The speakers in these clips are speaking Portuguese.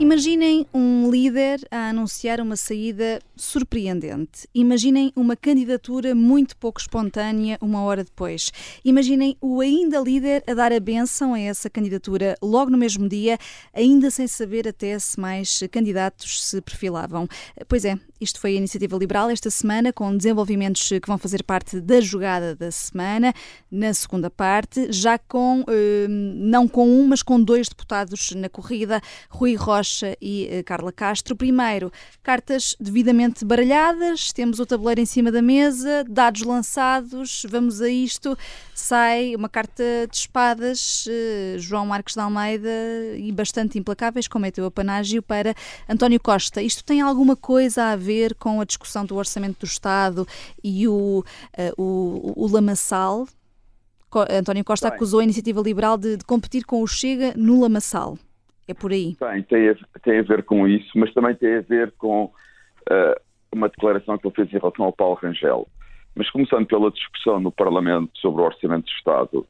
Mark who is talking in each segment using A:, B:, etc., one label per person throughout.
A: Imaginem um líder a anunciar uma saída surpreendente. Imaginem uma candidatura muito pouco espontânea uma hora depois. Imaginem o ainda líder a dar a benção a essa candidatura logo no mesmo dia, ainda sem saber até se mais candidatos se perfilavam. Pois é, isto foi a Iniciativa Liberal esta semana, com desenvolvimentos que vão fazer parte da jogada da semana, na segunda parte, já com, eh, não com um, mas com dois deputados na corrida, Rui Rocha Rocha e uh, Carla Castro. Primeiro, cartas devidamente baralhadas, temos o tabuleiro em cima da mesa, dados lançados, vamos a isto. Sai uma carta de espadas, uh, João Marcos de Almeida, e bastante implacáveis, como é teu apanágio, para António Costa. Isto tem alguma coisa a ver com a discussão do Orçamento do Estado e o, uh, o, o lamaçal? António Costa Bem. acusou a iniciativa liberal de, de, competir com o Chega no lamaçal. É por aí.
B: Tem, tem a, tem a ver com isso, mas também tem a ver com uh, uma declaração que ele fez em relação ao Paulo Rangel. Mas começando pela discussão no Parlamento sobre o Orçamento de Estado,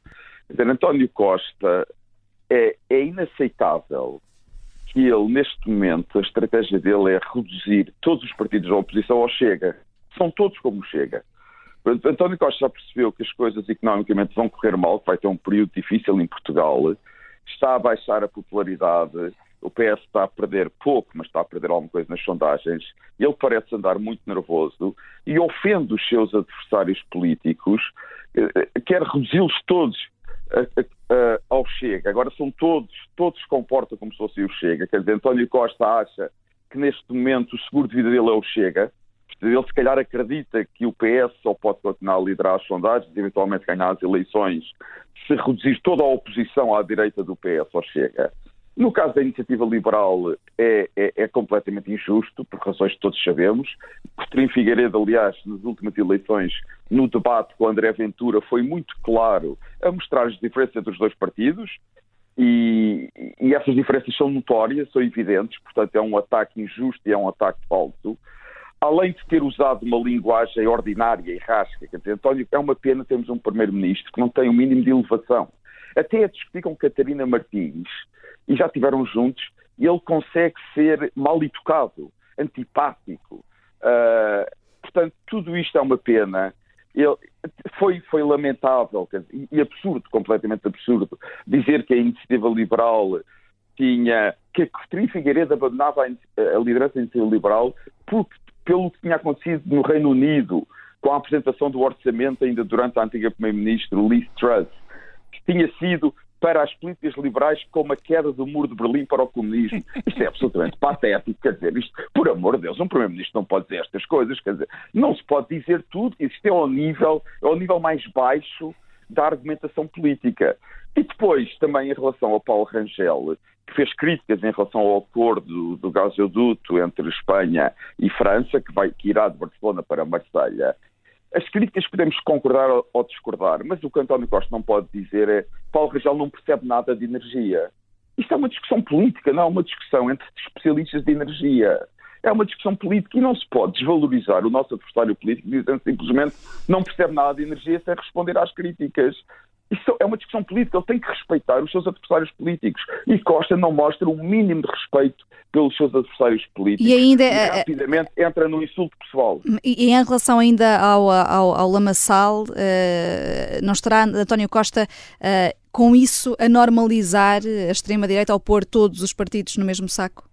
B: dizer, António Costa é, é inaceitável que ele, neste momento, a estratégia dele é reduzir todos os partidos da oposição ao Chega. São todos como Chega. António Costa já percebeu que as coisas economicamente vão correr mal, que vai ter um período difícil em Portugal está a baixar a popularidade, o PS está a perder pouco, mas está a perder alguma coisa nas sondagens, ele parece andar muito nervoso e ofende os seus adversários políticos, eh, quer reduzi-los todos ao Chega. Agora são todos, todos se comportam como se fosse o Chega. Quer dizer, António Costa acha que neste momento o seguro de vida dele é o Chega, ele se calhar acredita que o PS só pode continuar a liderar as sondagens e eventualmente ganhar as eleições se reduzir toda a oposição à direita do PS ou Chega. No caso da iniciativa liberal é, é, é, completamente injusto, por razões que todos sabemos. Coutinho Figueiredo, aliás, nas últimas eleições, no debate com André Ventura, foi muito claro a mostrar as diferenças entre os dois partidos e, e essas diferenças são notórias, são evidentes, portanto é um ataque injusto e é um ataque falso além de ter usado uma linguagem ordinária e rasca, quer dizer, António, é uma pena termos um primeiro-ministro que não tem o um mínimo de elevação. Até a discutir com Catarina Martins, e já estiveram juntos, ele consegue ser mal educado, antipático. Uh, portanto, tudo isto é uma pena. Ele, foi, foi lamentável dizer, e absurdo, completamente absurdo, dizer que a iniciativa liberal tinha que Coutinho Figueiredo abandonava a, a liderança liberal porque pelo que tinha acontecido no Reino Unido, com a apresentação do orçamento ainda durante a antiga Primeira-Ministra Liz Truss, que tinha sido para as políticas liberais como a queda do muro de Berlim para o comunismo. Isto é absolutamente patético, quer dizer, isto, por amor de Deus, um Primeiro-Ministro não pode dizer estas coisas, quer dizer, não se pode dizer tudo, isto é ao nível, é ao nível mais baixo da argumentação política. E depois, também em relação ao Paulo Rangel, que fez críticas em relação ao acordo do gasoduto entre Espanha e França, que, vai, que irá de Barcelona para Marselha. As críticas podemos concordar ou discordar, mas o que António Costa não pode dizer é Paulo Rangel não percebe nada de energia. Isto é uma discussão política, não é uma discussão entre especialistas de energia. É uma discussão política e não se pode desvalorizar o nosso adversário político dizendo simplesmente não percebe nada de energia sem responder às críticas. Isso é uma discussão política, ele tem que respeitar os seus adversários políticos. E Costa não mostra um mínimo de respeito pelos seus adversários políticos.
A: E ainda. E
B: eh, rapidamente entra no insulto pessoal.
A: E, em relação ainda ao, ao, ao Lamaçal, uh, não estará António Costa uh, com isso a normalizar a extrema-direita ao pôr todos os partidos no mesmo saco?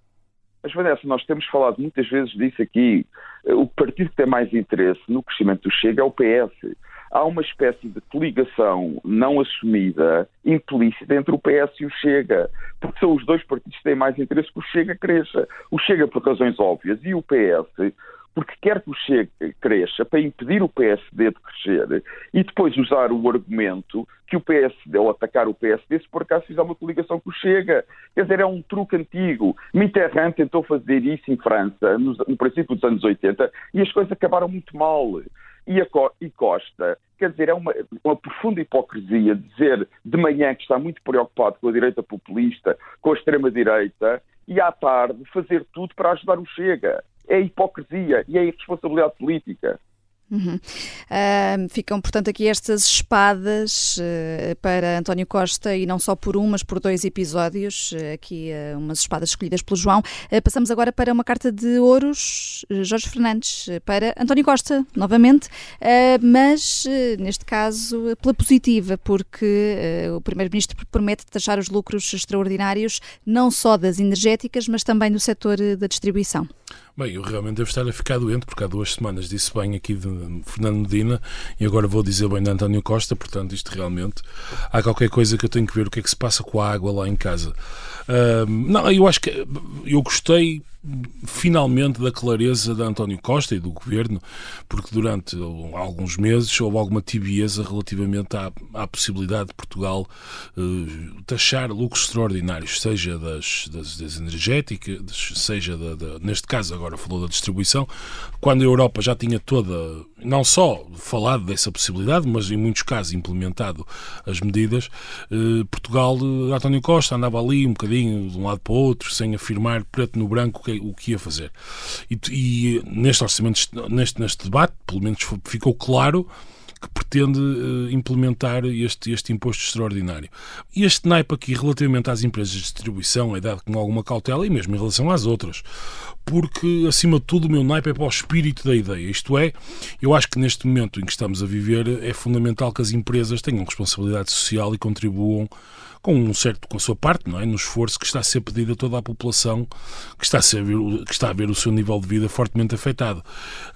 B: Mas, Vanessa, nós temos falado muitas vezes disso aqui. O partido que tem mais interesse no crescimento do Chega é o PS há uma espécie de coligação não assumida, implícita, entre o PS e o Chega, porque são os dois partidos que têm mais interesse que o Chega cresça. O Chega por razões óbvias e o PS porque quer que o Chega cresça para impedir o PSD de crescer e depois usar o argumento que o PSD, ou atacar o PSD, se por acaso fizer uma coligação com o Chega. Quer dizer, é um truque antigo. Mitterrand tentou fazer isso em França, no, no princípio dos anos 80, e as coisas acabaram muito mal e, e Costa, quer dizer, é uma, uma profunda hipocrisia dizer de manhã que está muito preocupado com a direita populista, com a extrema-direita, e à tarde fazer tudo para ajudar o Chega. É hipocrisia e é irresponsabilidade política.
A: Uhum. Uh, ficam, portanto, aqui estas espadas uh, para António Costa e não só por um, mas por dois episódios. Uh, aqui umas espadas escolhidas pelo João. passamos agora para uma carta de ouros, Jorge Fernandes, para António Costa, novamente, mas neste caso pela positiva, porque o Primeiro-Ministro promete taxar os lucros extraordinários não só das energéticas, mas também do setor da distribuição.
C: Bem, eu realmente devo estar a ficar doente, porque há duas semanas disse bem aqui de Fernando Medina e agora vou dizer bem de António Costa, portanto, isto realmente há qualquer coisa que eu tenho que ver o que é que se passa com a água lá em casa. Uh, não, eu acho que eu gostei finalmente da clareza de António Costa e do governo, porque durante alguns meses houve alguma tibieza relativamente à, à possibilidade de Portugal uh, taxar lucros extraordinários, seja das, das, das energéticas, seja da, da, neste caso agora falou da distribuição, quando a Europa já tinha toda, não só falado dessa possibilidade, mas em muitos casos implementado as medidas, uh, Portugal, António Costa andava ali um bocadinho de um lado para o outro, sem afirmar preto no branco que, o que ia fazer. E, e neste orçamento, neste, neste debate, pelo menos ficou claro que pretende uh, implementar este, este imposto extraordinário. E este naipe aqui, relativamente às empresas de distribuição, é dado com alguma cautela e mesmo em relação às outras. Porque, acima de tudo, o meu naipe é para o espírito da ideia. Isto é, eu acho que neste momento em que estamos a viver é fundamental que as empresas tenham responsabilidade social e contribuam com um certo com a sua parte, não é, no esforço que está a ser pedido a toda a população que está a, ser, que está a ver o seu nível de vida fortemente afetado.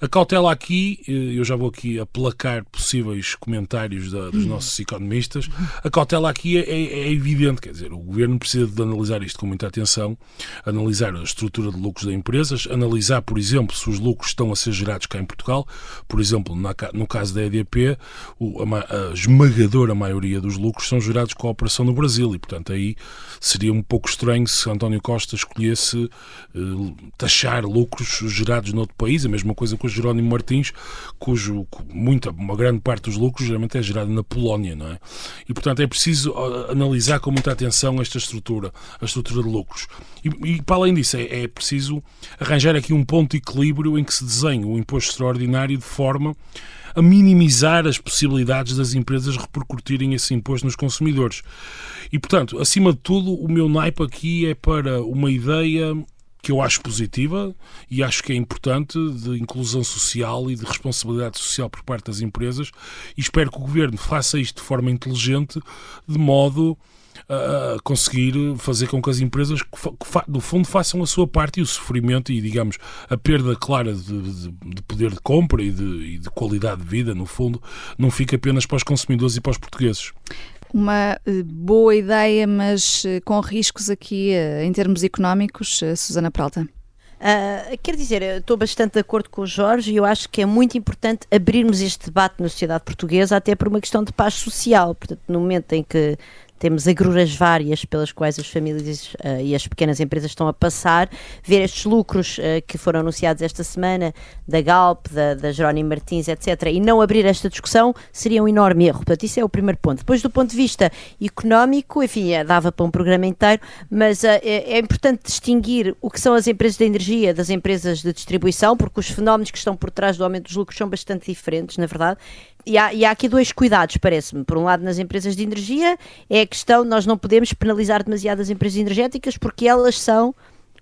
C: A cautela aqui, eh, eu já vou aqui aplacar possíveis comentários da, dos nossos economistas, a cautela aqui é, é, é, evidente, quer dizer, o governo precisa de analisar isto com muita atenção, analisar a estrutura de lucros das empresas, analisar, por exemplo, se os lucros estão a ser gerados cá em Portugal, por exemplo, no caso da EDP, a, esmagadora maioria dos lucros são gerados com a operação no Brasil. E, portanto, aí seria um pouco estranho se António Costa escolhesse uh, taxar lucros gerados noutro país, a mesma coisa com o Jerónimo Martins, cujo muita, uma grande parte dos lucros geralmente é gerada na Polónia, não é? E, portanto, é preciso analisar com muita atenção esta estrutura, a estrutura de lucros. E, e para além disso, é, é preciso arranjar aqui um ponto de equilíbrio em que se desenhe o imposto extraordinário de forma a minimizar as possibilidades das empresas repercutirem esse imposto nos consumidores. E, portanto, acima de tudo, o meu naipe aqui é para uma ideia que eu acho positiva e acho que é importante de inclusão social e de responsabilidade social por parte das empresas. E espero que o governo faça isto de forma inteligente, de modo a conseguir fazer com que as empresas, no fundo, façam a sua parte e o sofrimento e, digamos, a perda clara de, de, de poder de compra e de, e de qualidade de vida, no fundo, não fica apenas para os consumidores e para os portugueses
A: uma eh, boa ideia, mas eh, com riscos aqui eh, em termos económicos, Susana Pralta.
D: Uh, quer dizer, estou bastante de acordo com o Jorge e eu acho que é muito importante abrirmos este debate na sociedade portuguesa, até por uma questão de paz social. Portanto, no momento em que temos agruras várias pelas quais as famílias uh, e as pequenas empresas estão a passar, ver estes lucros uh, que foram anunciados esta semana da Galp, da, da Jerónimo Martins, etc., e não abrir esta discussão seria um enorme erro. Portanto, isso é o primeiro ponto. Depois, do ponto de vista económico, enfim, é, dava para um programa inteiro, mas uh, é, é importante distinguir o que são as empresas de energia das empresas de distribuição, porque os fenómenos que estão por trás do aumento dos lucros são bastante diferentes, na verdade. E há, e há, aqui dois cuidados, parece-me. Por um lado, nas empresas de energia, é a questão, nós não podemos penalizar demasiado as empresas energéticas porque elas são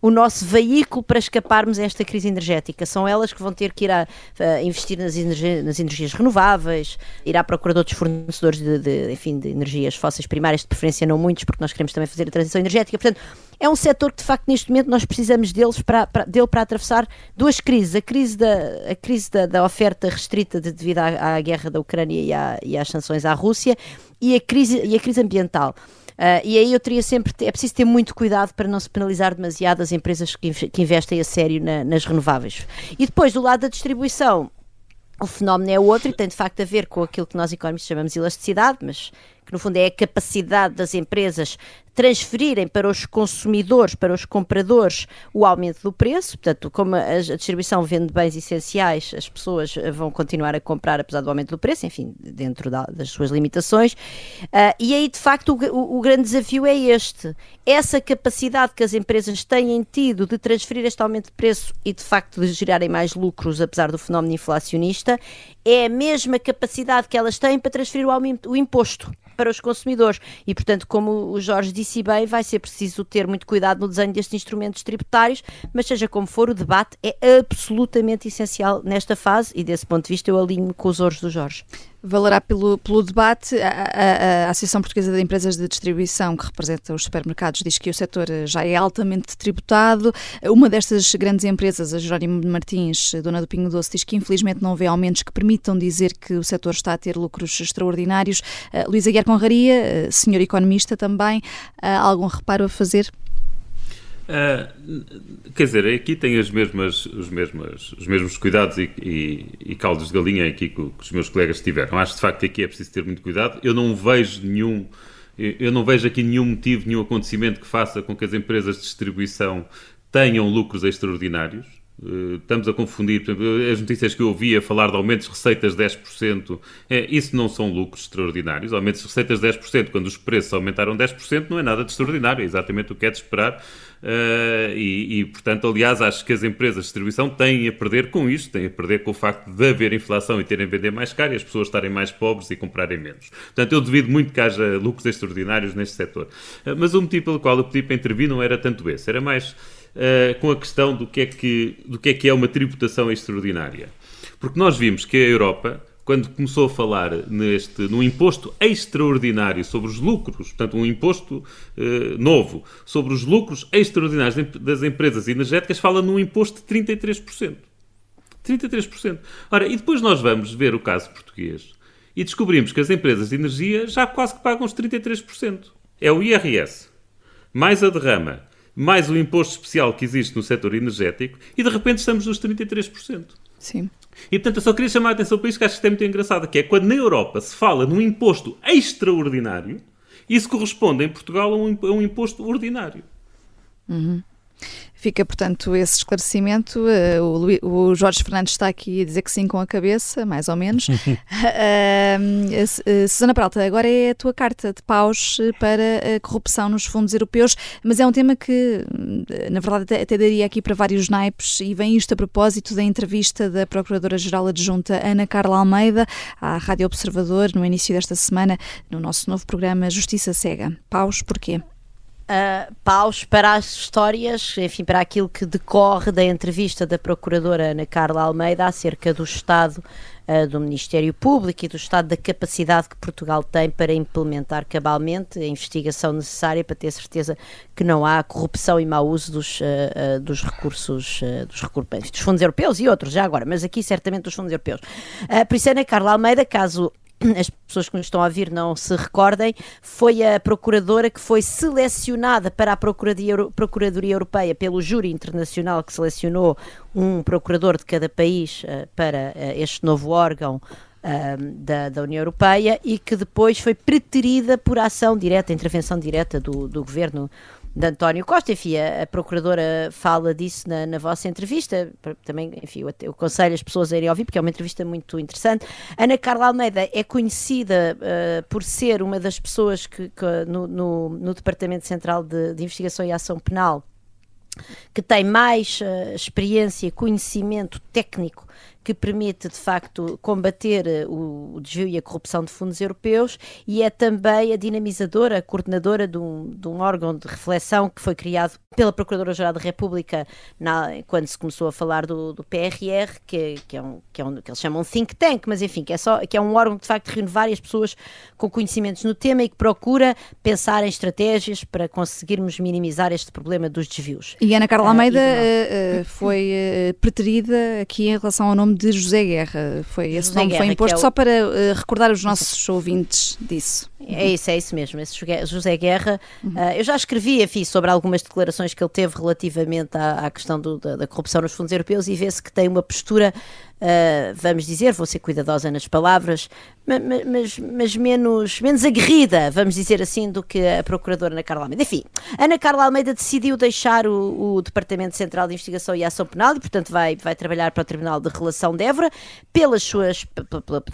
D: o nosso veículo para escaparmos a esta crise energética. São elas que vão ter que ir a, a investir nas, nas, energias renováveis, ir à procura de outros fornecedores de, de, enfim, de energias fósseis primárias, de preferência não muitos, porque nós queremos também fazer a transição energética. Portanto, é um setor que de facto neste momento nós precisamos deles para, para, dele para atravessar duas crises. A crise da, a crise da, da oferta restrita de, devido à, à, guerra da Ucrânia e, à, e às sanções à Rússia e a crise, e a crise ambiental. Uh, e aí eu teria sempre, é preciso ter muito cuidado para não se penalizar demasiado as empresas que, que investem a sério na, nas renováveis. E depois, do lado da distribuição, o fenómeno é outro e tem de facto a ver com aquilo que nós economistas chamamos de elasticidade, mas que no fundo é a capacidade das empresas transferirem para os consumidores, para os compradores, o aumento do preço. Portanto, como a, distribuição vende bens essenciais, as pessoas eh, vão continuar a comprar apesar do aumento do preço, enfim, dentro da, das suas limitações. Uh, e aí, de facto, o, o, o, grande desafio é este. Essa capacidade que as empresas têm tido de transferir este aumento de preço e, de facto, de gerarem mais lucros, apesar do fenómeno inflacionista, é a mesma capacidade que elas têm para transferir o, aumento, o imposto para os consumidores. E, portanto, como o Jorge disse bem, vai ser preciso ter muito cuidado no desenho destes instrumentos tributários, mas seja como for, o debate é absolutamente essencial nesta fase e, desse ponto de vista, eu alinho com os ouros do Jorge
A: valerá pelo, pelo debate. A, a, a, Associação Portuguesa de Empresas de Distribuição, que representa os supermercados, diz que o setor já é altamente tributado. Uma destas grandes empresas, a Jerónimo Martins, dona do Pinho Doce, diz que infelizmente não vê aumentos que permitam dizer que o setor está a ter lucros extraordinários. Uh, Luísa Guiar Conraria, uh, senhor economista também, uh, algum reparo a fazer?
E: Uh, quer dizer, aqui tem as mesmas, os, mesmas, os mesmos cuidados e, e, e caldos de galinha aqui que, que, os meus colegas tiveram. Acho de facto que aqui é preciso ter muito cuidado. Eu não vejo nenhum, eu não vejo aqui nenhum motivo, nenhum acontecimento que faça com que as empresas de distribuição tenham lucros extraordinários. Uh, estamos a confundir, por exemplo, as notícias que eu ouvi a falar de aumentos de receitas de 10%, é, isso não são lucros extraordinários. Aumentos de receitas de 10%, quando os preços aumentaram 10%, não é nada de extraordinário, é exatamente o que é de esperar Uh, e, e, portanto, aliás, acho que as empresas de distribuição têm a perder com isto, têm a perder com o facto de haver inflação e terem a vender mais caro e as pessoas estarem mais pobres e comprarem menos. Portanto, eu devido muito que haja lucros extraordinários neste setor. Uh, mas o motivo pelo qual eu pedi para intervir não era tanto esse, era mais uh, com a questão do que, é que, do que é que é uma tributação extraordinária. Porque nós vimos que a Europa quando começou a falar neste, no imposto extraordinário sobre os lucros, portanto, um imposto eh, novo sobre os lucros extraordinários das empresas energéticas, fala num imposto de 33%. 33%. Ora, e depois nós vamos ver o caso português e descobrimos que as empresas de energia já quase que pagam os 33%. É o IRS, mais a derrama, mais o imposto especial que existe no setor energético e de repente estamos nos 33%.
A: Sim.
E: E portanto eu só queria chamar a atenção para isso que acho que é muito engraçado, que é quando na Europa se fala num imposto extraordinário, isso corresponde em Portugal a um, a um imposto ordinário.
A: Uhum. Fica, portanto, esse esclarecimento. Uh, o, o, Jorge Fernandes está aqui a dizer que sim com a cabeça, mais ou menos. uh, uh, Susana Pralta, agora é a tua carta de paus para a corrupção nos fundos europeus, mas é um tema que, na verdade, até, até daria aqui para vários naipes e vem isto a propósito da entrevista da Procuradora-Geral Adjunta Ana Carla Almeida à Rádio Observador no início desta semana, no nosso novo programa Justiça Cega. Paus, porquê?
D: Uh, paus para as histórias, enfim, para aquilo que decorre da entrevista da Procuradora Ana Carla Almeida acerca do estado uh, do Ministério Público e do estado da capacidade que Portugal tem para implementar cabalmente a investigação necessária para ter certeza que não há corrupção e mau uso dos, uh, dos recursos, dos recursos, dos fundos europeus e outros, já agora, mas aqui certamente dos fundos europeus. por isso, Ana Carla Almeida, caso as pessoas que nos estão a ouvir não se recordem, foi a procuradora que foi selecionada para a Procuradoria, Europeia pelo júri internacional que selecionou um procurador de cada país uh, para uh, este novo órgão uh, da, da, União Europeia e que depois foi preterida por ação direta, intervenção direta do, do governo de António Costa. Enfim, a, a Procuradora fala disso na, na, vossa entrevista. Também, enfim, eu, eu aconselho as pessoas a irem ouvir, porque é uma entrevista muito interessante. Ana Carla Almeida é conhecida uh, por ser uma das pessoas que, que no, no, no, Departamento Central de, de Investigação e Ação Penal que tem mais uh, experiência conhecimento técnico que permite, de facto, combater eh, o, desvio e a corrupção de fundos europeus e é também a dinamizadora, a coordenadora de um, de um órgão de reflexão que foi criado pela Procuradora-Geral da República na, quando se começou a falar do, do PRR, que, que, é um, que, é um, que eles chamam think tank, mas enfim, que é, só, que é um órgão que de facto reúne várias pessoas com conhecimentos no tema e que procura pensar em estratégias para conseguirmos minimizar este problema dos desvios.
A: E Ana Carla ah, Almeida uh, uh, foi preterida aqui em relação ao nome nome de José Guerra. Foi, esse José nome Guerra, foi imposto é o... só para uh, recordar os nossos ouvintes disso.
D: É isso, é isso mesmo. Esse José Guerra, uhum. uh, eu já escrevi, enfim, sobre algumas declarações que ele teve relativamente à, à questão do, da, da, corrupção nos fundos europeus e vê-se que tem uma postura uh, vamos dizer, vou ser cuidadosa nas palavras, mas, mas, mas, menos, menos aguerrida, vamos dizer assim, do que a Procuradora Ana Carla Almeida. Enfim, Ana Carla Almeida decidiu deixar o, o Departamento Central de Investigação e Ação Penal e, portanto, vai, vai trabalhar para o Tribunal de Relação de Évora pelas suas,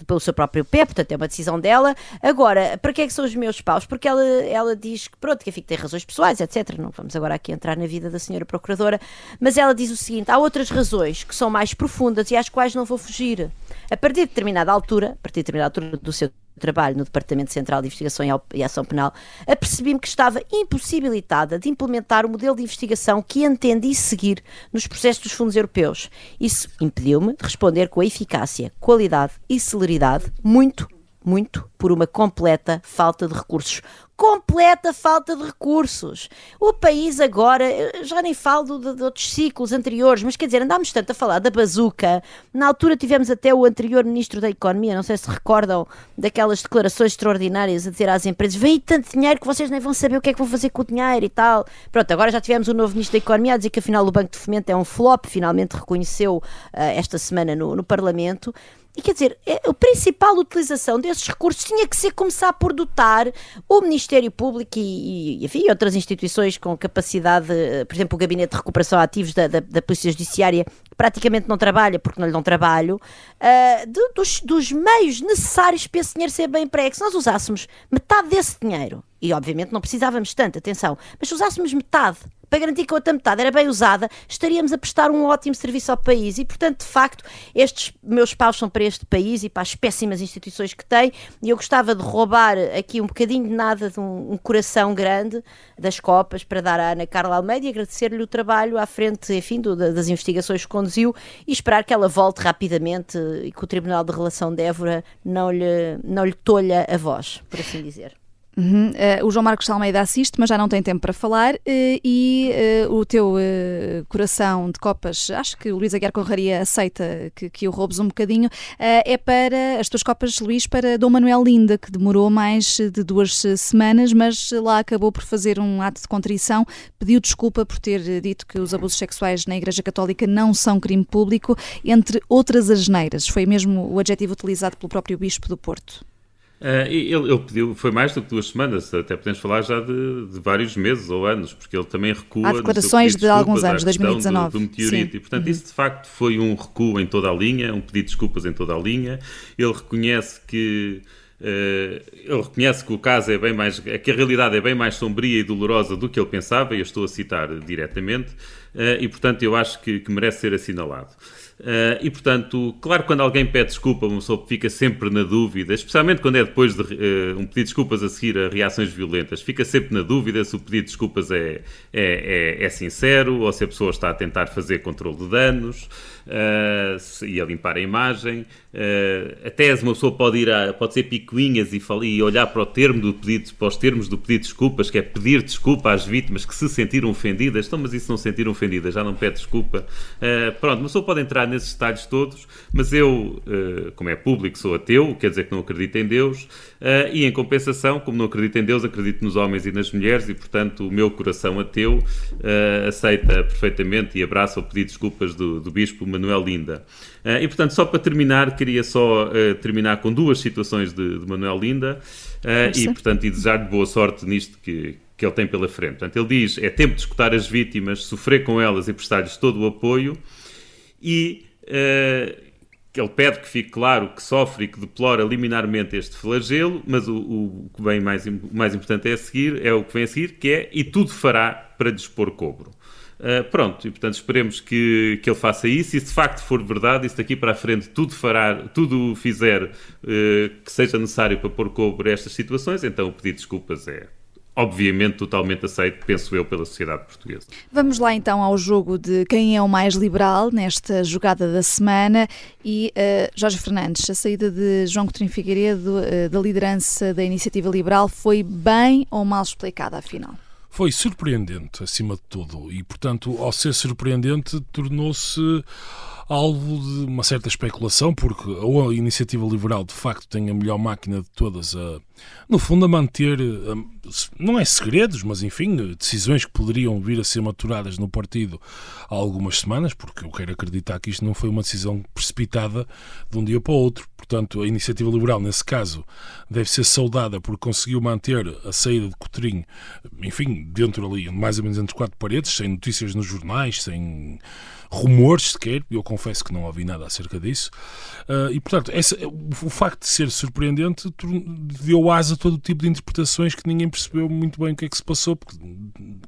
D: pelo seu próprio pé, portanto, é uma decisão dela. Agora, para que é que são os meus paus? Porque ela, ela diz que, pronto, que tem razões pessoais, etc. Não vamos agora aqui entrar na vida da senhora Procuradora, mas ela diz o seguinte: há outras razões que são mais profundas e às quais não vou fugir. A partir de determinada altura, a partir de determinada altura do seu trabalho no Departamento Central de Investigação e Ação Penal, apercebi-me que estava impossibilitada de implementar o modelo de investigação que entendi seguir nos processos dos fundos europeus. Isso impediu-me de responder com eficácia, qualidade e celeridade, muito, muito por uma completa falta de recursos completa falta de recursos. O país agora, já nem falo de, de, outros ciclos anteriores, mas quer dizer, andámos tanto a falar da bazuca. Na altura tivemos até o anterior Ministro da Economia, não sei se recordam daquelas declarações extraordinárias a dizer às empresas: vem tanto dinheiro que vocês nem vão saber o que é que vão fazer com o dinheiro e tal. Pronto, agora já tivemos o novo Ministro da Economia a dizer que afinal o Banco de Fomento é um flop, finalmente reconheceu uh, esta semana no, no Parlamento. E quer dizer, é, a principal utilização desses recursos tinha que ser começar por dotar o Ministério Público e, e enfim, outras instituições com capacidade, por exemplo, o Gabinete de Recuperação Ativos da, da, da Polícia Judiciária, que praticamente não trabalha porque não lhe dão trabalho, uh, de, dos, dos meios necessários para esse dinheiro ser bem emprego. Se nós usássemos metade desse dinheiro, e obviamente não precisávamos tanto, atenção, mas se usássemos metade para garantir que a outra metade era bem usada, estaríamos a prestar um ótimo serviço ao país. E, portanto, de facto, estes meus paus são para este país e para as péssimas instituições que tem. E eu gostava de roubar aqui um bocadinho de nada de um, um coração grande das copas para dar à Ana Carla Almeida e agradecer-lhe o trabalho à frente, enfim, do, das investigações que conduziu e esperar que ela volte rapidamente e que o Tribunal de Relação de Évora não lhe, não lhe tolha a voz, por assim dizer.
A: Uhum. Uh, o João Marcos Almeida assiste, mas já não tem tempo para falar. Uh, e uh, o teu coração de copas, acho que o Luís Aguiar Conraria aceita que, que o roubes um bocadinho, é para as tuas copas, Luís, para Dom Manuel Linda, que demorou mais de duas semanas, mas lá acabou por fazer um ato de contrição, pediu desculpa por ter dito que os abusos sexuais na Igreja Católica não são crime público, entre outras asneiras. Foi mesmo o adjetivo utilizado pelo próprio Bispo do Porto.
E: Uh, ele, ele, pediu, foi mais do que duas semanas, até podemos falar já de, de vários meses ou anos, porque ele também recua.
A: Há declarações de, de alguns anos, 2019.
E: Do, do meteorito, Sim. e portanto, uhum. isso de facto foi um recuo em toda a linha, um pedido de desculpas em toda a linha. Ele reconhece que. Uh, ele reconhece que o caso é bem mais. que a realidade é bem mais sombria e dolorosa do que ele pensava, e eu estou a citar diretamente, uh, e portanto eu acho que, que merece ser assinalado. Uh, e portanto, claro, quando alguém pede desculpa, uma pessoa fica sempre na dúvida, especialmente quando é depois de uh, um pedido de desculpas a seguir a reações violentas, fica sempre na dúvida se o pedido de desculpas é, é, é, é sincero ou se a pessoa está a tentar fazer controle de danos uh, e a limpar a imagem. Uh, a tese, uma pessoa pode ir a, pode ser picuinhas e, e olhar para o termo do pedido, para os termos do pedido de desculpas, que é pedir desculpa às vítimas que se sentiram ofendidas. Então, mas isso não sentiram ofendidas, já não pede desculpa. Uh, pronto, uma pessoa pode entrar nesses detalhes todos, mas eu, uh, como é público, sou ateu, quer dizer que não acredito em Deus, e em compensação, como não acredito em Deus, acredito nos homens e nas mulheres, e portanto o meu coração ateu aceita perfeitamente e abraça o pedido de desculpas do, do Bispo Manuel Linda. Uh, e portanto, só para terminar, queria só uh, terminar com duas situações de, de Manuel Linda uh, e, portanto, e desejar-lhe boa sorte nisto que, que ele tem pela frente. Portanto, ele diz: é tempo de escutar as vítimas, sofrer com elas e prestar-lhes todo o apoio e. ele pede que fique claro que sofre e que deplora liminarmente este flagelo, mas o, o que vem mais, mais importante é a seguir, é o que vem a seguir, que é e tudo fará para dispor cobro. Uh, pronto, e portanto esperemos que, que ele faça isso e se de facto for verdade, isso daqui para a frente tudo fará, tudo fizer uh, que seja necessário para pôr cobre estas situações, então o pedido de desculpas é obviamente totalmente aceito, penso eu, pela sociedade portuguesa.
A: Vamos lá então ao jogo de quem é o mais liberal nesta jogada da semana e uh, Jorge Fernandes, a saída de João Coutinho Figueiredo da liderança da Iniciativa Liberal foi bem ou mal explicada afinal?
C: Foi surpreendente, acima de tudo, e, portanto, ao ser surpreendente, tornou-se alvo de uma certa especulação, porque a iniciativa liberal de facto tem a melhor máquina de todas a, no fundo, a manter, não é segredos, mas enfim, decisões que poderiam vir a ser maturadas no partido há algumas semanas, porque eu quero acreditar que isto não foi uma decisão precipitada de um dia para o outro. Portanto, a iniciativa liberal, nesse caso, deve ser saudada porque conseguiu manter a saída de Cotrim, enfim, dentro ali, mais ou menos entre quatro paredes, sem notícias nos jornais, sem rumores sequer, eu confesso que não ouvi nada acerca disso. Uh, e, portanto, essa, o facto de ser surpreendente deu asa a todo tipo de interpretações que ninguém percebeu muito bem o que é que se passou, porque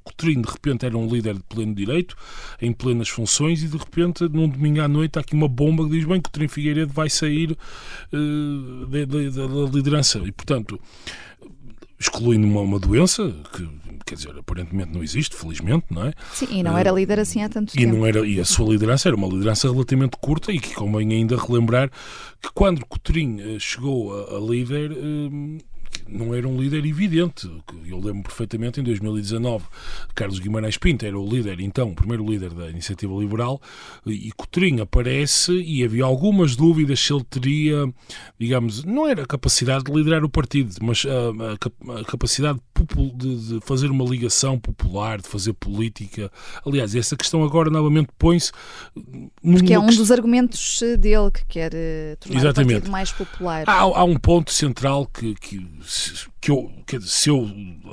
C: Coutinho, de repente, era um líder de pleno direito, em plenas funções, e de repente, num domingo à noite, há aqui uma bomba que diz bem que Coutinho Figueiredo vai sair uh, da liderança. E, portanto, excluindo uma, uma doença que quer dizer, aparentemente não existe, felizmente, não é?
A: Sim, e não era líder assim há tanto
C: e
A: tempo.
C: Não era, e a sua liderança era uma liderança relativamente curta e que convém ainda relembrar que quando Coutinho eh, chegou a, a líder, hum, não era um líder evidente. Eu lembro perfeitamente em 2019, Carlos Guimarães Pinto era o líder, então, o primeiro líder da Iniciativa Liberal, e Cotrim aparece e havia algumas dúvidas se ele teria, digamos, não era a capacidade de liderar o partido, mas a, a, a capacidade de, de, fazer uma ligação popular, de fazer política. Aliás, essa questão agora novamente põe-se.
A: Porque é um dos argumentos dele que quer eh, tornar Exatamente. o partido mais popular.
C: Há, há um ponto central que, que que eu, que, se eu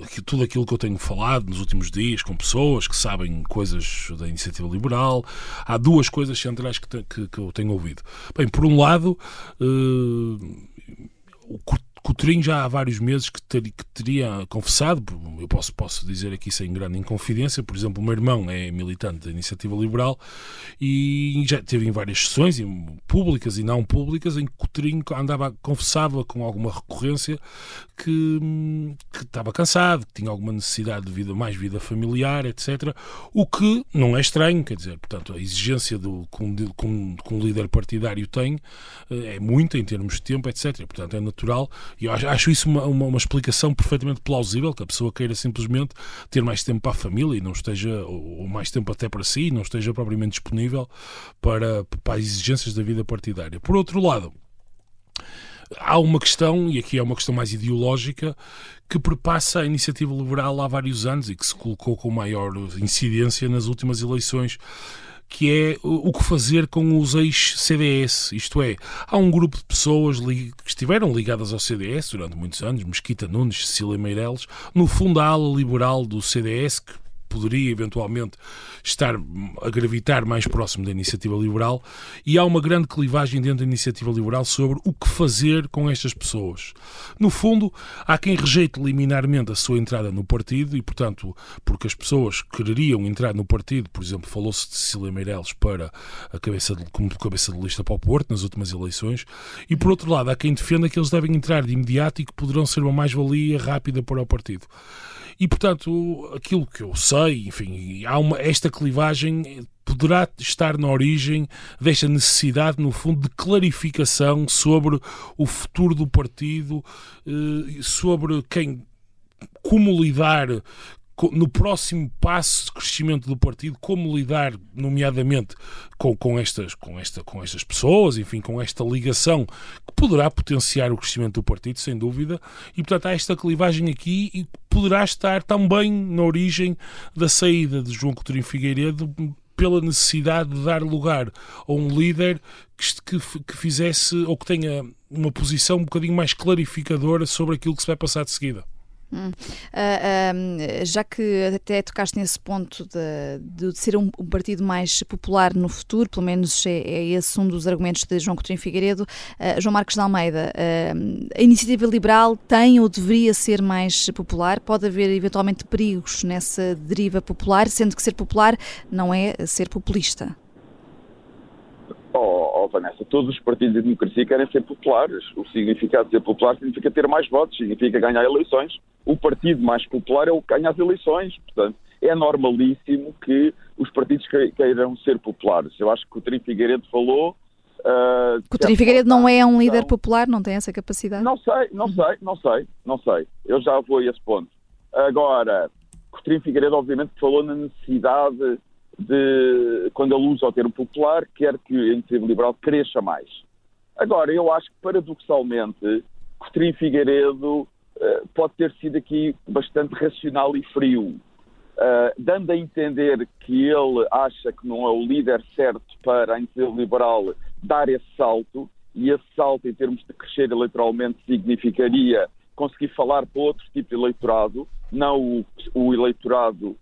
C: que tudo aquilo que eu tenho falado nos últimos dias com pessoas que sabem coisas da iniciativa liberal, há duas coisas centrais que, que, que eu tenho ouvido. Bem, por um lado, uh, o Coutrinho já há vários meses que, ter, que, teria confessado, eu posso, posso dizer aqui sem grande inconfidência, por exemplo, o meu irmão é militante da Iniciativa Liberal e já teve em várias sessões, públicas e não públicas, em que Coutrinho andava, confessava com alguma recorrência que, que, estava cansado, que tinha alguma necessidade de vida, mais vida familiar, etc. O que não é estranho, quer dizer, portanto, a exigência do, que, um, que um líder partidário tem eh, é muita em termos de tempo, etc. Portanto, é natural e eu acho isso uma, uma, uma, explicação perfeitamente plausível, que a pessoa queira simplesmente ter mais tempo para a família e não esteja, ou mais tempo até para si, e não esteja propriamente disponível para, para as exigências da vida partidária. Por outro lado, há uma questão, e aqui é uma questão mais ideológica, que perpassa a iniciativa liberal há vários anos e que se colocou com maior incidência nas últimas eleições que é o que fazer com os ex-CDS. Isto é, há um grupo de pessoas que estiveram ligadas ao CDS durante muitos anos, Mesquita Nunes, Cecília Meireles, no fundo a ala liberal do CDS, que poderia eventualmente estar a gravitar mais próximo da iniciativa liberal e há uma grande clivagem dentro da iniciativa liberal sobre o que fazer com estas pessoas. No fundo, há quem rejeite liminarmente a sua entrada no partido e, portanto, porque as pessoas quereriam entrar no partido, por exemplo, falou-se de Cecília Meireles para a cabeça de, como cabeça de lista para o Porto nas últimas eleições e, por outro lado, há quem defenda que eles devem entrar de imediato e que poderão ser uma mais-valia rápida para o partido. E, portanto, aquilo que eu sei, enfim, há uma, esta clivagem poderá estar na origem desta necessidade, no fundo, de clarificação sobre o futuro do partido, eh, sobre quem como lidar no próximo passo de crescimento do partido, como lidar, nomeadamente, com, com, estas, com, esta, com estas pessoas, enfim, com esta ligação que poderá potenciar o crescimento do partido, sem dúvida, e portanto há esta clivagem aqui e poderá estar também na origem da saída de João Coutinho Figueiredo pela necessidade de dar lugar a um líder que, que, que fizesse ou que tenha uma posição um bocadinho mais clarificadora sobre aquilo que se vai passar de seguida. Hum.
A: Uh, uh, já que até tocaste nesse ponto de, de ser um, um, partido mais popular no futuro, pelo menos é, é, esse um dos argumentos de João Coutinho Figueiredo, uh, João Marcos de Almeida, a iniciativa liberal tem ou deveria ser mais popular? Pode haver eventualmente perigos nessa deriva popular, sendo que ser popular não é ser populista?
B: Oh, oh, Vanessa, todos os partidos de democracia querem ser populares. O significado de ser popular significa ter mais votos, significa ganhar eleições. O partido mais popular é o que ganha as eleições. Portanto, é normalíssimo que os partidos queiram ser populares. Eu acho que o Tri Figueiredo falou.
A: Uh, Coutinho Figueiredo não é um líder popular, não tem essa capacidade?
B: Não sei, não sei, não sei, não sei. Eu já vou a esse ponto. Agora, Coutinho Figueiredo obviamente falou na necessidade de, quando ele usa o termo popular, quer que a iniciativa liberal cresça mais. Agora, eu acho que, paradoxalmente, Coutinho Figueiredo uh, pode ter sido aqui bastante racional e frio, uh, dando a entender que ele acha que não é o líder certo para a iniciativa liberal dar esse salto, e esse salto, em termos de crescer eleitoralmente, significaria conseguir falar para outro tipo de eleitorado, não o, o eleitorado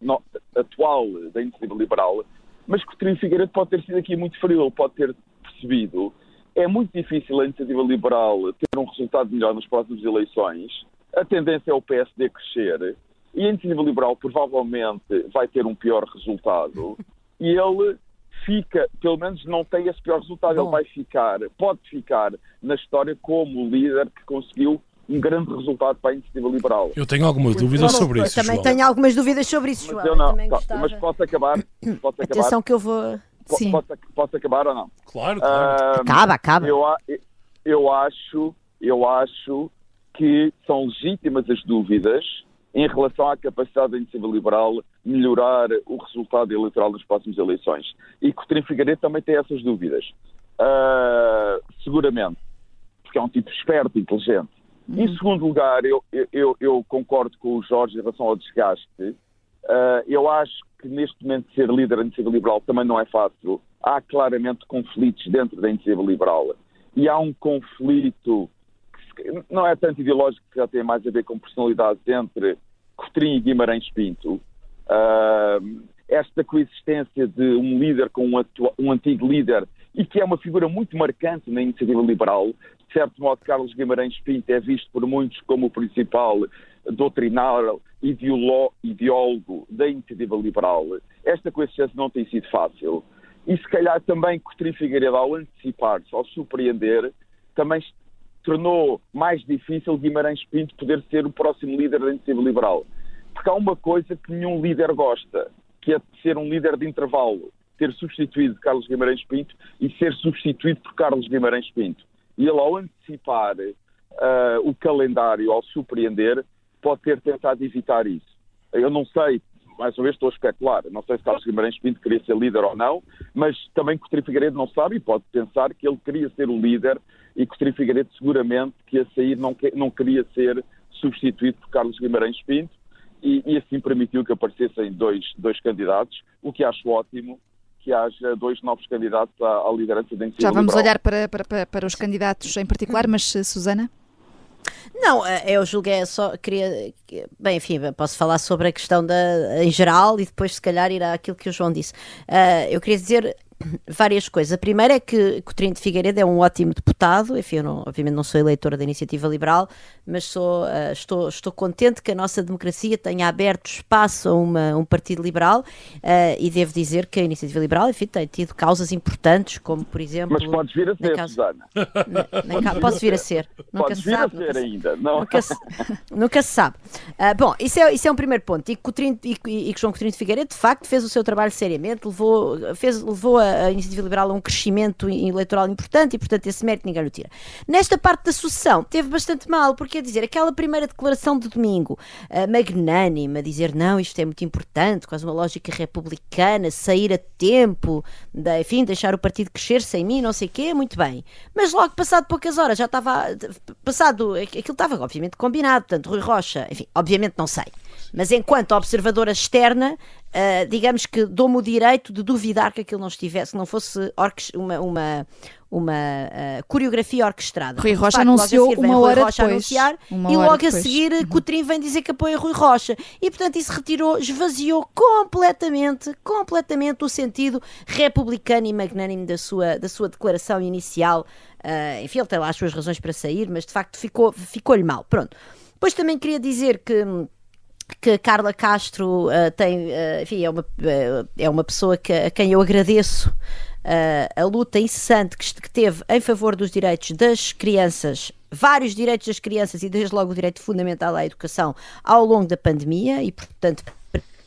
B: no, atual da iniciativa liberal, mas que o Coutinho Figueiredo pode ter sido aqui muito frio, ele pode ter percebido. É muito difícil a iniciativa liberal ter um resultado melhor nas próximas eleições. A tendência é o PSD crescer e a iniciativa liberal provavelmente vai ter um pior resultado e ele fica, pelo menos não tem esse pior resultado, Bom. ele vai ficar, pode ficar na história como o líder que conseguiu um grande resultado para a iniciativa liberal.
C: Eu tenho algumas dúvidas sobre isso.
D: Também
C: João.
D: tenho algumas dúvidas sobre isso,
B: mas
D: João.
B: Eu não, tá, mas posso acabar? Posso acabar?
D: Atenção que eu vou.
B: Sim. Posso, posso acabar ou não?
C: Claro, claro.
D: Uh, acaba, acaba.
B: Eu, eu, acho, eu acho que são legítimas as dúvidas em relação à capacidade da iniciativa liberal melhorar o resultado eleitoral nas próximas eleições. E Coutinho Figueiredo também tem essas dúvidas. Uh, seguramente. Porque é um tipo esperto, inteligente. Uhum. Em segundo lugar, eu, eu, eu, concordo com o Jorge em relação ao desgaste. Uh, eu acho que neste momento ser líder da iniciativa liberal também não é fácil. Há claramente conflitos dentro da iniciativa liberal. E há um conflito que não é tanto ideológico, que já tem mais a ver com personalidades entre Cotrim e Guimarães Pinto. Uh, esta coexistência de um líder com um, um, antigo líder e que é uma figura muito marcante na iniciativa liberal. De certo modo, Carlos Guimarães Pinto é visto por muitos como o principal doutrinário, ideólogo da iniciativa liberal. Esta coexistência não tem sido fácil. E se calhar também Coutinho Figueiredo, ao antecipar-se, ao surpreender, também tornou mais difícil Guimarães Pinto poder ser o próximo líder da iniciativa liberal. Porque há uma coisa que nenhum líder gosta, que é ser um líder de intervalo, ter substituído Carlos Guimarães Pinto e ser substituído por Carlos Guimarães Pinto. E ele, ao antecipar uh, o calendário, ao surpreender, pode ter tentado evitar isso. Eu não sei, mais uma vez estou a especular, não sei se Carlos Guimarães Pinto queria ser líder ou não, mas também Coutinho Figueiredo não sabe e pode pensar que ele queria ser o líder e Coutinho Figueiredo seguramente que a sair não, que, não queria ser substituído por Carlos Guimarães Pinto e, e, assim permitiu que aparecessem dois, dois candidatos, o que acho ótimo que haja dois novos candidatos à, à liderança da
A: Já vamos liberal. olhar para, para, para os candidatos em particular, mas eh, Susana?
D: Não, eh, eu julguei só, queria, bem, enfim, posso falar sobre a questão da, em geral e depois se calhar ir àquilo que o João disse. Uh, eu queria dizer várias coisas. A primeira é que Coutinho de Figueiredo é um ótimo deputado, enfim, eu não, obviamente não sou eleitora da Iniciativa Liberal, mas sou, uh, estou, estou contente que a nossa democracia tenha aberto espaço a uma, um partido liberal uh, e devo dizer que a Iniciativa Liberal, enfim, tem tido causas importantes, como por exemplo...
B: Mas podes vir a ser, causa... Susana.
D: Na, na, posso vir a ser. Nunca
B: podes
D: se sabe.
B: vir a ser ainda. Não.
D: Nunca, se, nunca se sabe. Uh, bom, isso é, isso é um primeiro ponto. E que, Coutinho, e, e que João Coutinho de Figueiredo, de facto, fez o seu trabalho seriamente, levou, fez, levou a a Iniciativa Liberal a um crescimento eleitoral importante e, portanto, esse mérito ninguém o tira. Nesta parte da sucessão, teve bastante mal, porque, quer dizer, aquela primeira declaração de domingo, uh, magnânima, a dizer não, isto é muito importante, quase uma lógica republicana, sair a tempo, de, enfim, deixar o partido crescer sem mim, não sei o quê, muito bem. Mas logo, passado poucas horas, já estava, passado, aquilo estava, obviamente, combinado, portanto, Rui Rocha, enfim, obviamente não sei. Mas enquanto observadora externa, uh, digamos que dou-me o direito de duvidar que aquilo não estivesse, não fosse uma, uma, uma uh, coreografia orquestrada.
A: Rui Rocha anunciou uma hora
D: Rocha
A: depois.
D: Anunciar,
A: uma
D: e
A: logo
D: a seguir uhum. Coutrinho vem dizer que apoia Rui Rocha. E portanto isso retirou, esvaziou completamente, completamente o sentido republicano e magnânimo da sua, da sua declaração inicial. Uh, enfim, ele tem lá as suas razões para sair, mas de facto ficou-lhe ficou mal. Pronto. Depois também queria dizer que que Carla Castro uh, tem, uh, enfim, é uma, uh, é uma pessoa que, a quem eu agradeço a luta incessante que, que, teve em favor dos direitos das crianças, vários direitos das crianças e desde logo o direito fundamental à educação ao longo da pandemia e, portanto,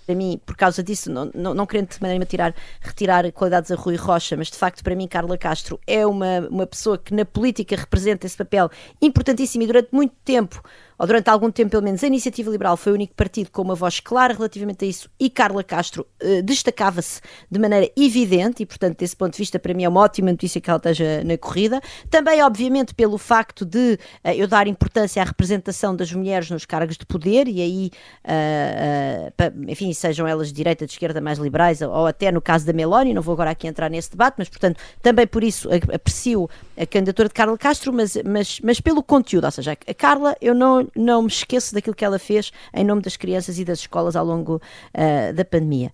D: para mim, por causa disso, não, não, não querendo de maneira tirar, retirar qualidades a Rui Rocha, mas de facto, para mim, Carla Castro é uma, uma pessoa que na política representa esse papel importantíssimo e durante muito tempo ou durante algum tempo pelo menos, a Iniciativa Liberal foi o único partido com uma voz clara relativamente a isso e Carla Castro uh, destacava-se de maneira evidente e, portanto, desse ponto de vista, para mim é uma ótima notícia que ela esteja na corrida. Também, obviamente, pelo facto de uh, eu dar importância à representação das mulheres nos cargos de poder e aí, uh, enfim, sejam elas de direita, de esquerda, mais liberais ou até no caso da Meloni, não vou agora aqui entrar nesse debate, mas, portanto, também por isso aprecio a candidatura de Carla Castro, mas, mas, mas pelo conteúdo, ou seja, a Carla, eu não, não me esqueço daquilo que ela fez em nome das crianças e das escolas ao longo uh, da pandemia.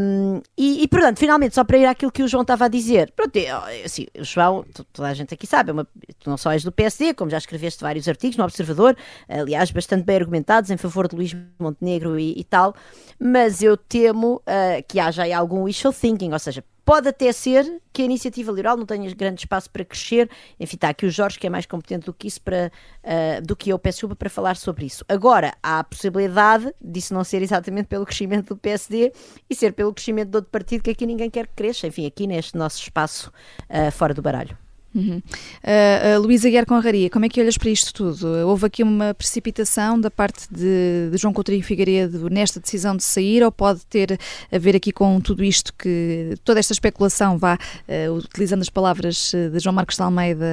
D: Um, e, e, portanto, finalmente, só para ir àquilo que o João estava a dizer, pronto, assim, o João, toda a gente aqui sabe, é uma, tu não só és do PSD, como já escreveste vários artigos no Observador, aliás, bastante bem argumentados em favor de Luís Montenegro e, e tal, mas eu temo uh, que haja aí algum wishful thinking, ou seja, Pode até ser que a iniciativa liberal não tenha grande espaço para crescer. Enfim, está aqui o Jorge, que é mais competente do que isso para, uh, do que eu, peço para falar sobre isso. Agora, há a possibilidade disso não ser exatamente pelo crescimento do PSD e ser pelo crescimento de outro partido que aqui ninguém quer que cresça. Enfim, aqui neste nosso espaço uh, fora do baralho.
A: Uhum. Uh, uh, Luísa Guiar Conraria, como é que olhas para isto tudo? Houve aqui uma precipitação da parte de, de, João Coutinho Figueiredo nesta decisão de sair ou pode ter a ver aqui com tudo isto que toda esta especulação vá, uh, utilizando as palavras de João Marcos de Almeida,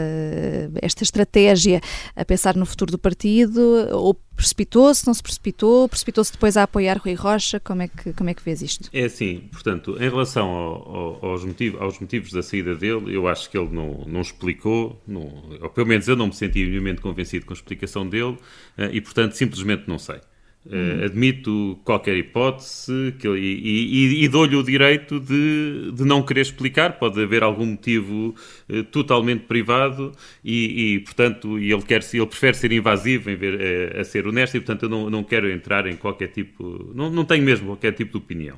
A: esta estratégia a pensar no futuro do partido ou Precipitou-se, não se precipitou? Precipitou-se depois a apoiar Rui Rocha? Como é que, como é que vês isto?
E: É assim, portanto, em relação ao, ao, aos, motivos, aos motivos da saída dele, eu acho que ele não, não explicou, não, ou pelo menos eu não me senti minimamente convencido com a explicação dele, eh, e portanto simplesmente não sei. Uh, admito qualquer hipótese que, e, e, e dou-lhe o direito de, de não querer explicar. Pode haver algum motivo uh, totalmente privado e, e, portanto, ele, quer, ele prefere ser invasivo em ver, uh, a ser honesto e, portanto, eu não, não quero entrar em qualquer tipo. Não, não tenho mesmo qualquer tipo de opinião.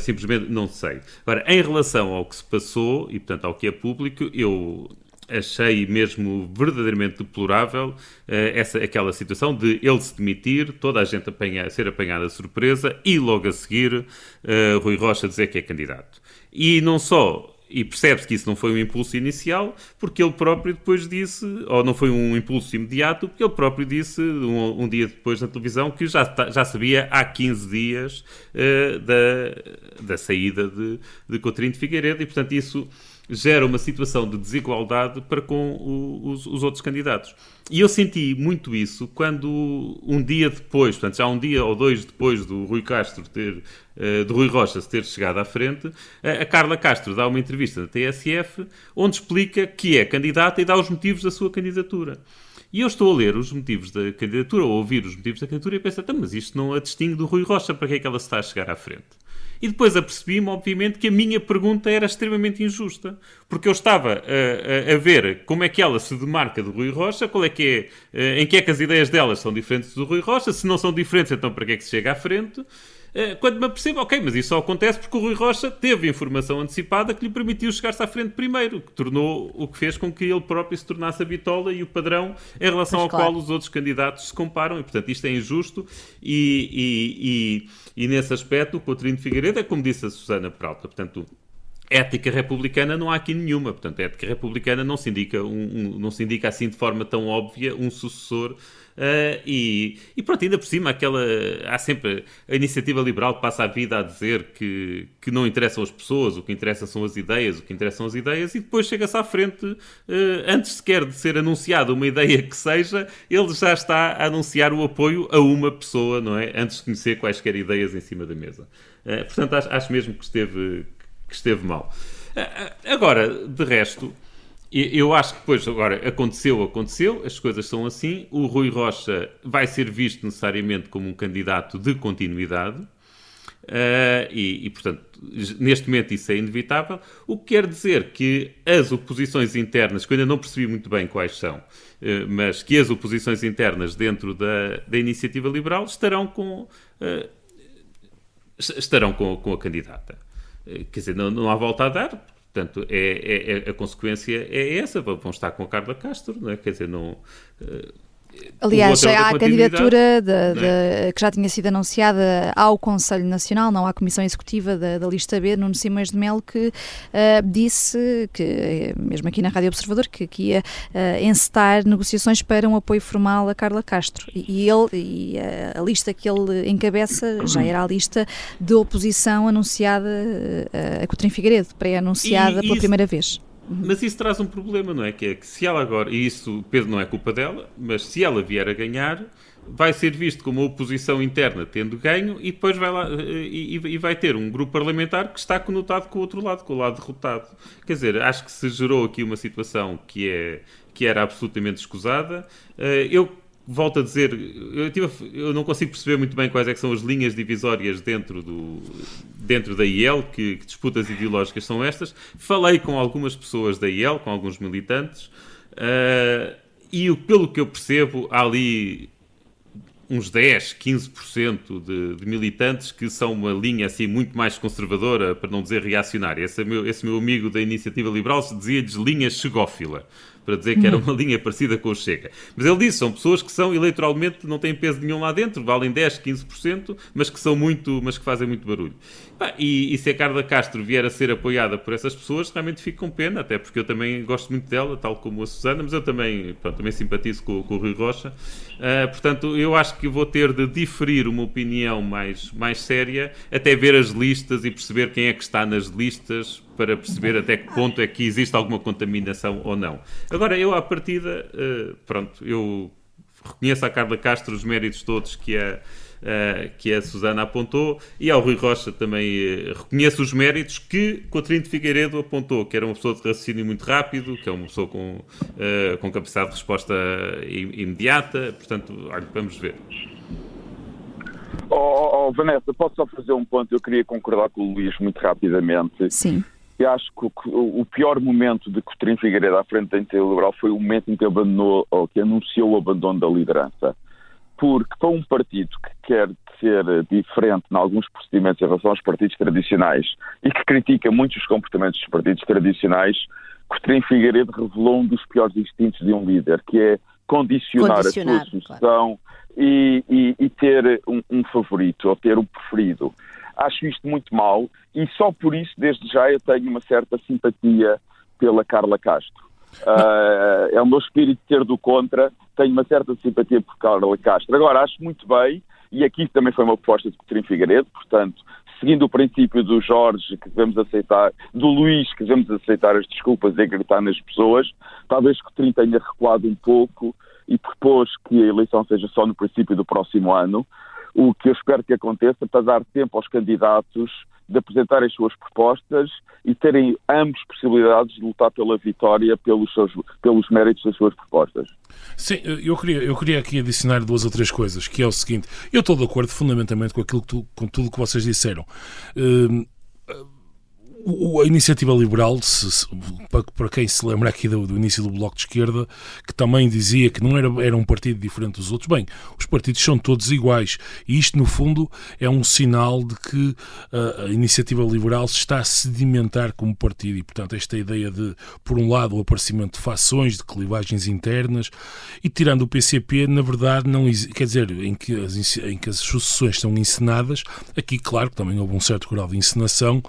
E: Simplesmente não sei. Agora, em relação ao que se passou e, portanto, ao que é público, eu achei mesmo verdadeiramente deplorável uh, essa, aquela situação de ele se demitir, toda a gente apanha, ser apanhada surpresa e logo a seguir uh, Rui Rocha dizer que é candidato. E não só e percebe-se que isso não foi um impulso inicial, porque ele próprio depois disse, ou não foi um impulso imediato, porque ele próprio disse um, um dia depois na televisão que já, já sabia há 15 dias uh, da, da saída de, de Coutinho de Figueiredo, e portanto isso gera uma situação de desigualdade para com o, os, os, outros candidatos. E eu senti muito isso quando um dia depois, portanto já um dia ou dois depois do Rui Castro ter, uh, do Rui Rocha ter chegado à frente, a, Carla Castro dá uma entrevista na TSF onde explica que é candidata e dá os motivos da sua candidatura. E eu estou a ler os motivos da candidatura, ou a ouvir os motivos da candidatura, e penso, então, mas isto não a distingue do Rui Rocha, para que é que ela está a chegar à frente? E depois apercebi-me, obviamente, que a minha pergunta era extremamente injusta. Porque eu estava a, a, a, ver como é que ela se demarca do Rui Rocha, qual é que é, eh, em que é que as ideias delas são diferentes do Rui Rocha. Se não são diferentes, então para que é que se chega à frente? Eh, quando me apercebo, ok, mas isso só acontece porque o Rui Rocha teve informação antecipada que lhe permitiu chegar-se à frente primeiro, que tornou o que fez com que ele próprio se tornasse a bitola e o padrão em relação ao claro. qual os outros candidatos se comparam, e portanto isto é injusto e, e, e, e nesse aspecto o Coutinho de Figueiredo é como disse a Susana Peralta, portanto ética republicana não há aqui nenhuma. Portanto, a ética republicana não se indica, um, um, não se indica assim de forma tão óbvia um sucessor Uh, e, e, pronto, ainda por cima, aquela, há sempre a iniciativa liberal que passa a vida a dizer que, que não interessam as pessoas, o que interessa são as ideias, o que interessam as ideias, e depois chega-se à frente, uh, antes sequer de ser anunciada uma ideia que seja, ele já está a anunciar o apoio a uma pessoa, não é? Antes de conhecer quaisquer ideias em cima da mesa. Uh, portanto, acho, acho, mesmo que esteve, que esteve mal. agora, de resto, eu acho que depois, agora, aconteceu, aconteceu, as coisas são assim. O Rui Rocha vai ser visto necessariamente como um candidato de continuidade. Uh, e, e, portanto, neste momento isso é inevitável. O que quer dizer que as oposições internas, que eu ainda não percebi muito bem quais são, uh, mas que as oposições internas dentro da, da iniciativa liberal estarão com, uh, estarão com, com a candidata. Quer dizer, não, não há volta a dar, Portanto, é, é, é, a consequência é essa. Vão estar com a Carla Castro, não é? Quer dizer, não. Uh,
A: Aliás, há a candidatura de, de, é? que já tinha sido anunciada ao Conselho Nacional, não à Comissão Executiva da, da Lista B, Nuno Simões de Melo, que uh, disse, que mesmo aqui na Rádio Observador, que, que ia uh, encetar negociações para um apoio formal a Carla Castro. E, ele, e a, a, lista que ele encabeça já era a lista de oposição anunciada uh, a Coutrinho Figueiredo, pré-anunciada pela isso... primeira vez.
E: Mas isso traz um problema, não é? Que é que se ela agora, e isso, Pedro, não é culpa dela, mas se ela vier a ganhar, vai ser visto como oposição interna tendo ganho e depois vai lá e, e, vai ter um grupo parlamentar que está conotado com o outro lado, com o lado derrotado. Quer dizer, acho que se gerou aqui uma situação que, é, que era absolutamente escusada. Eh, eu volto a dizer, eu, tive, eu, não consigo perceber muito bem quais é são as linhas divisórias dentro, do, dentro da IEL, que, que, disputas ideológicas são estas. Falei com algumas pessoas da IEL, com alguns militantes, uh, e pelo que eu percebo, há ali uns 10, 15% de, de militantes que são uma linha assim muito mais conservadora, para não dizer reacionária. Esse meu, esse meu amigo da Iniciativa Liberal dizia-lhes linha chegófila para dizer que era uma linha parecida com o Chega. Mas ele disse, são pessoas que são eleitoralmente, não têm peso nenhum lá dentro, valem 10, 15%, mas que são muito, mas que fazem muito barulho. E, e, se a Carla Castro vier a ser apoiada por essas pessoas, realmente fico com pena, até porque eu também gosto muito dela, tal como a Susana, mas eu também, pronto, também simpatizo com, com o Rui Rocha. Uh, portanto, eu acho que vou ter de diferir uma opinião mais, mais séria, até ver as listas e perceber quem é que está nas listas, para perceber até que ponto é que existe alguma contaminação ou não. Agora, eu, à partida, uh, pronto, eu reconheço à Carla Castro os méritos todos que a, uh, que a Susana apontou e ao Rui Rocha também uh, reconheço os méritos que Coutinho de Figueiredo apontou, que era uma pessoa de raciocínio muito rápido, que é uma pessoa com, uh, com capacidade de resposta imediata, portanto, olha, vamos ver.
B: Oh, oh, oh, Vanessa, posso só fazer um ponto? Eu queria concordar com o Luís muito rapidamente.
A: Sim
B: e acho que o, pior momento de Coutinho Figueiredo à frente da Iniciativa Liberal foi o momento em que abandonou, ou que anunciou o abandono da liderança. Porque para um partido que quer ser diferente em alguns procedimentos em relação aos partidos tradicionais e que critica muitos os comportamentos dos partidos tradicionais, Coutinho Figueiredo revelou um dos piores instintos de um líder, que é condicionar, condicionar a sua sucessão claro. e, e, e, ter um, um favorito ou ter um preferido. Acho isto muito mal e só por isso, desde já, eu tenho uma certa simpatia pela Carla Castro. Uh, é o meu espírito de ser do contra, tenho uma certa simpatia por Carla Castro. Agora, acho muito bem, e aqui também foi uma proposta de Coutinho Figueiredo, portanto, seguindo o princípio do Jorge, que devemos aceitar, do Luís, que devemos aceitar as desculpas e gritar nas pessoas, talvez Coutinho tenha recuado um pouco e propôs que a eleição seja só no princípio do próximo ano o que eu espero que aconteça para dar tempo aos candidatos de apresentarem as suas propostas e terem ambos possibilidades de lutar pela vitória pelos, seus, pelos méritos das suas propostas.
C: Sim, eu queria, eu queria aqui adicionar duas ou três coisas, que é o seguinte, eu estou de acordo fundamentalmente com aquilo que tu, com tudo que vocês disseram. Uh, a iniciativa liberal, se, se, para, quem se lembra aqui do, do, início do Bloco de Esquerda, que também dizia que não era, era um partido diferente dos outros, bem, os partidos são todos iguais. E isto, no fundo, é um sinal de que a, a iniciativa liberal se está a sedimentar como partido. E, portanto, esta ideia de, por um lado, o aparecimento de fações, de clivagens internas e, tirando o PCP, na verdade, não quer dizer, em que as, em que as sucessões são encenadas, aqui, claro, também houve um certo grau de encenação,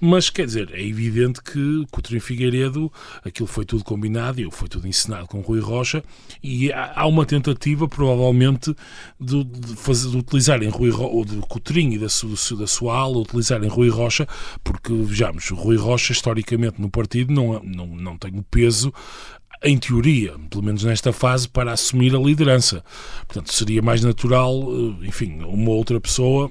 C: mas quer dizer, é evidente que Coutinho Figueiredo, aquilo foi tudo combinado e foi tudo ensinado com Rui Rocha e há uma tentativa, provavelmente, de, de, fazer, de utilizarem Rui ou de Coutinho e da sua, da sua ala, utilizarem Rui Rocha, porque, vejamos, Rui Rocha, historicamente, no partido, não, não, não tem o peso em teoria, pelo menos nesta fase, para assumir a liderança. Portanto, seria mais natural, eh, enfim, uma outra pessoa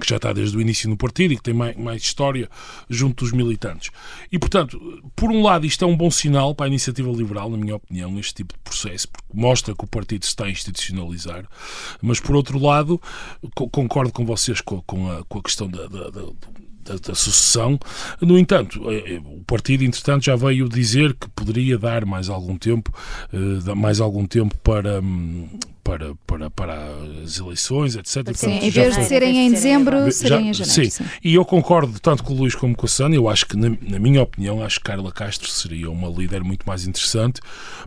C: que já está desde o início no partido e que tem mais, mais, história junto dos militantes. E, portanto, por um lado, isto é um bom sinal para a iniciativa liberal, na minha opinião, este tipo de processo, porque mostra que o partido se está a institucionalizar, mas, por outro lado, concordo com vocês com, com, a, com a, questão da, da, da da, da, sucessão. No entanto, é, é, o partido, entretanto, já veio dizer que poderia dar mais algum tempo, eh, mais algum tempo para, hum, para, para, para as eleições, etc.
A: Sim, Portanto, em vez de serem em dezembro, serem em janeiro. Sim.
C: sim. e eu concordo tanto com o Luís como com a Sânia. Eu acho que, na, na, minha opinião, acho que Carla Castro seria uma líder muito mais interessante,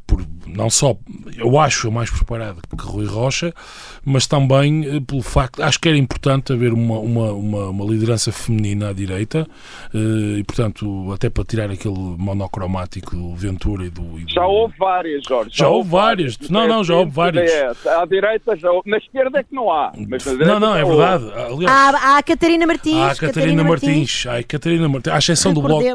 C: por não só eu acho mais preparada que Rui Rocha, mas também eh, pelo facto, acho que era importante haver uma, uma, uma, uma liderança feminina à direita eh, e, portanto, até para tirar aquele monocromático do Ventura e do. E do...
B: Já houve várias, Jorge.
C: Já, já houve várias. várias. Não, não, já houve várias.
B: À direita já houve. Na esquerda é que não há. Mas
C: não, não, é verdade. Aliás,
D: há, há a Catarina Martins.
C: Há a Catarina, Catarina Martins. Há a Catarina Martins. À exceção do bloco,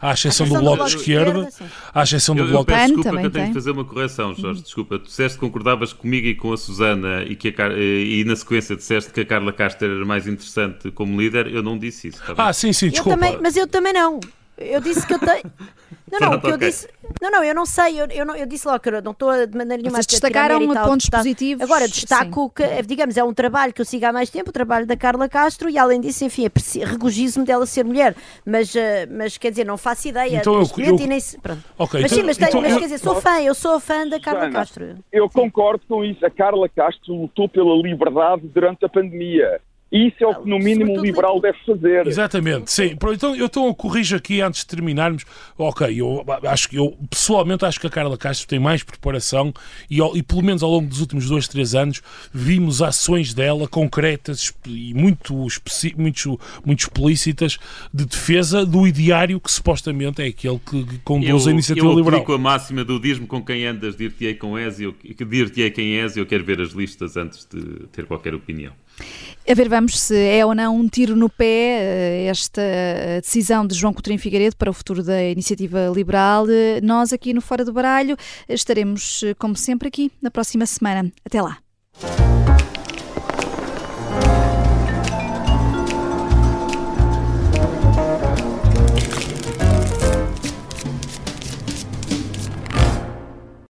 C: à exceção do bloco de esquerda. À exceção do bloco
E: de esquerda. Desculpa que eu tenho de fazer uma correção, Jorge. Desculpa. Tu disseste que concordavas comigo e com a Susana e, que a, e na sequência disseste que a Carla Castro era mais interessante como líder. Eu não disse isso.
C: Tá ah, sim, sim, desculpa.
D: Eu também, mas eu também não. Eu disse que eu tenho. Não, não, o que eu disse. Não, não, eu não sei, eu, eu, não, eu disse logo que eu não estou de maneira nenhuma
A: Vocês a destacaram pontos tal, positivos.
D: Agora, destaco sim. que, digamos, é um trabalho que eu sigo há mais tempo, o trabalho da Carla Castro, e além disso, enfim, é regozijo-me dela ser mulher, mas, uh, mas quer dizer, não faço ideia.
C: Então eu, eu,
D: e nem, pronto.
C: Okay,
D: mas
C: então,
D: sim, mas, tenho, então, mas quer dizer, sou fã, eu sou fã da Carla Castro.
B: Eu sim. concordo com isso, a Carla Castro lutou pela liberdade durante a pandemia. Isso é o que, no mínimo, um liberal deve fazer.
C: Exatamente, sim. Então, eu estou, corrijo aqui antes de terminarmos. Ok, eu acho que eu pessoalmente acho que a Carla Castro tem mais preparação e, e pelo menos ao longo dos últimos dois, três anos vimos ações dela concretas e muito, muito, muito explícitas de defesa do ideário que supostamente é aquele que conduz eu, a iniciativa
E: eu
C: liberal. Eu
E: com a máxima do diz-me com quem andas, dir-te-ei com és, eu, dir-te-ei quem és, eu quero ver as listas antes de ter qualquer opinião.
A: A ver, vamos se é ou não um tiro no pé eh, esta decisão de João Coutinho Figueiredo para o futuro da iniciativa liberal. Nós aqui no Fora do Baralho estaremos, eh, como sempre, aqui na próxima semana. Até lá.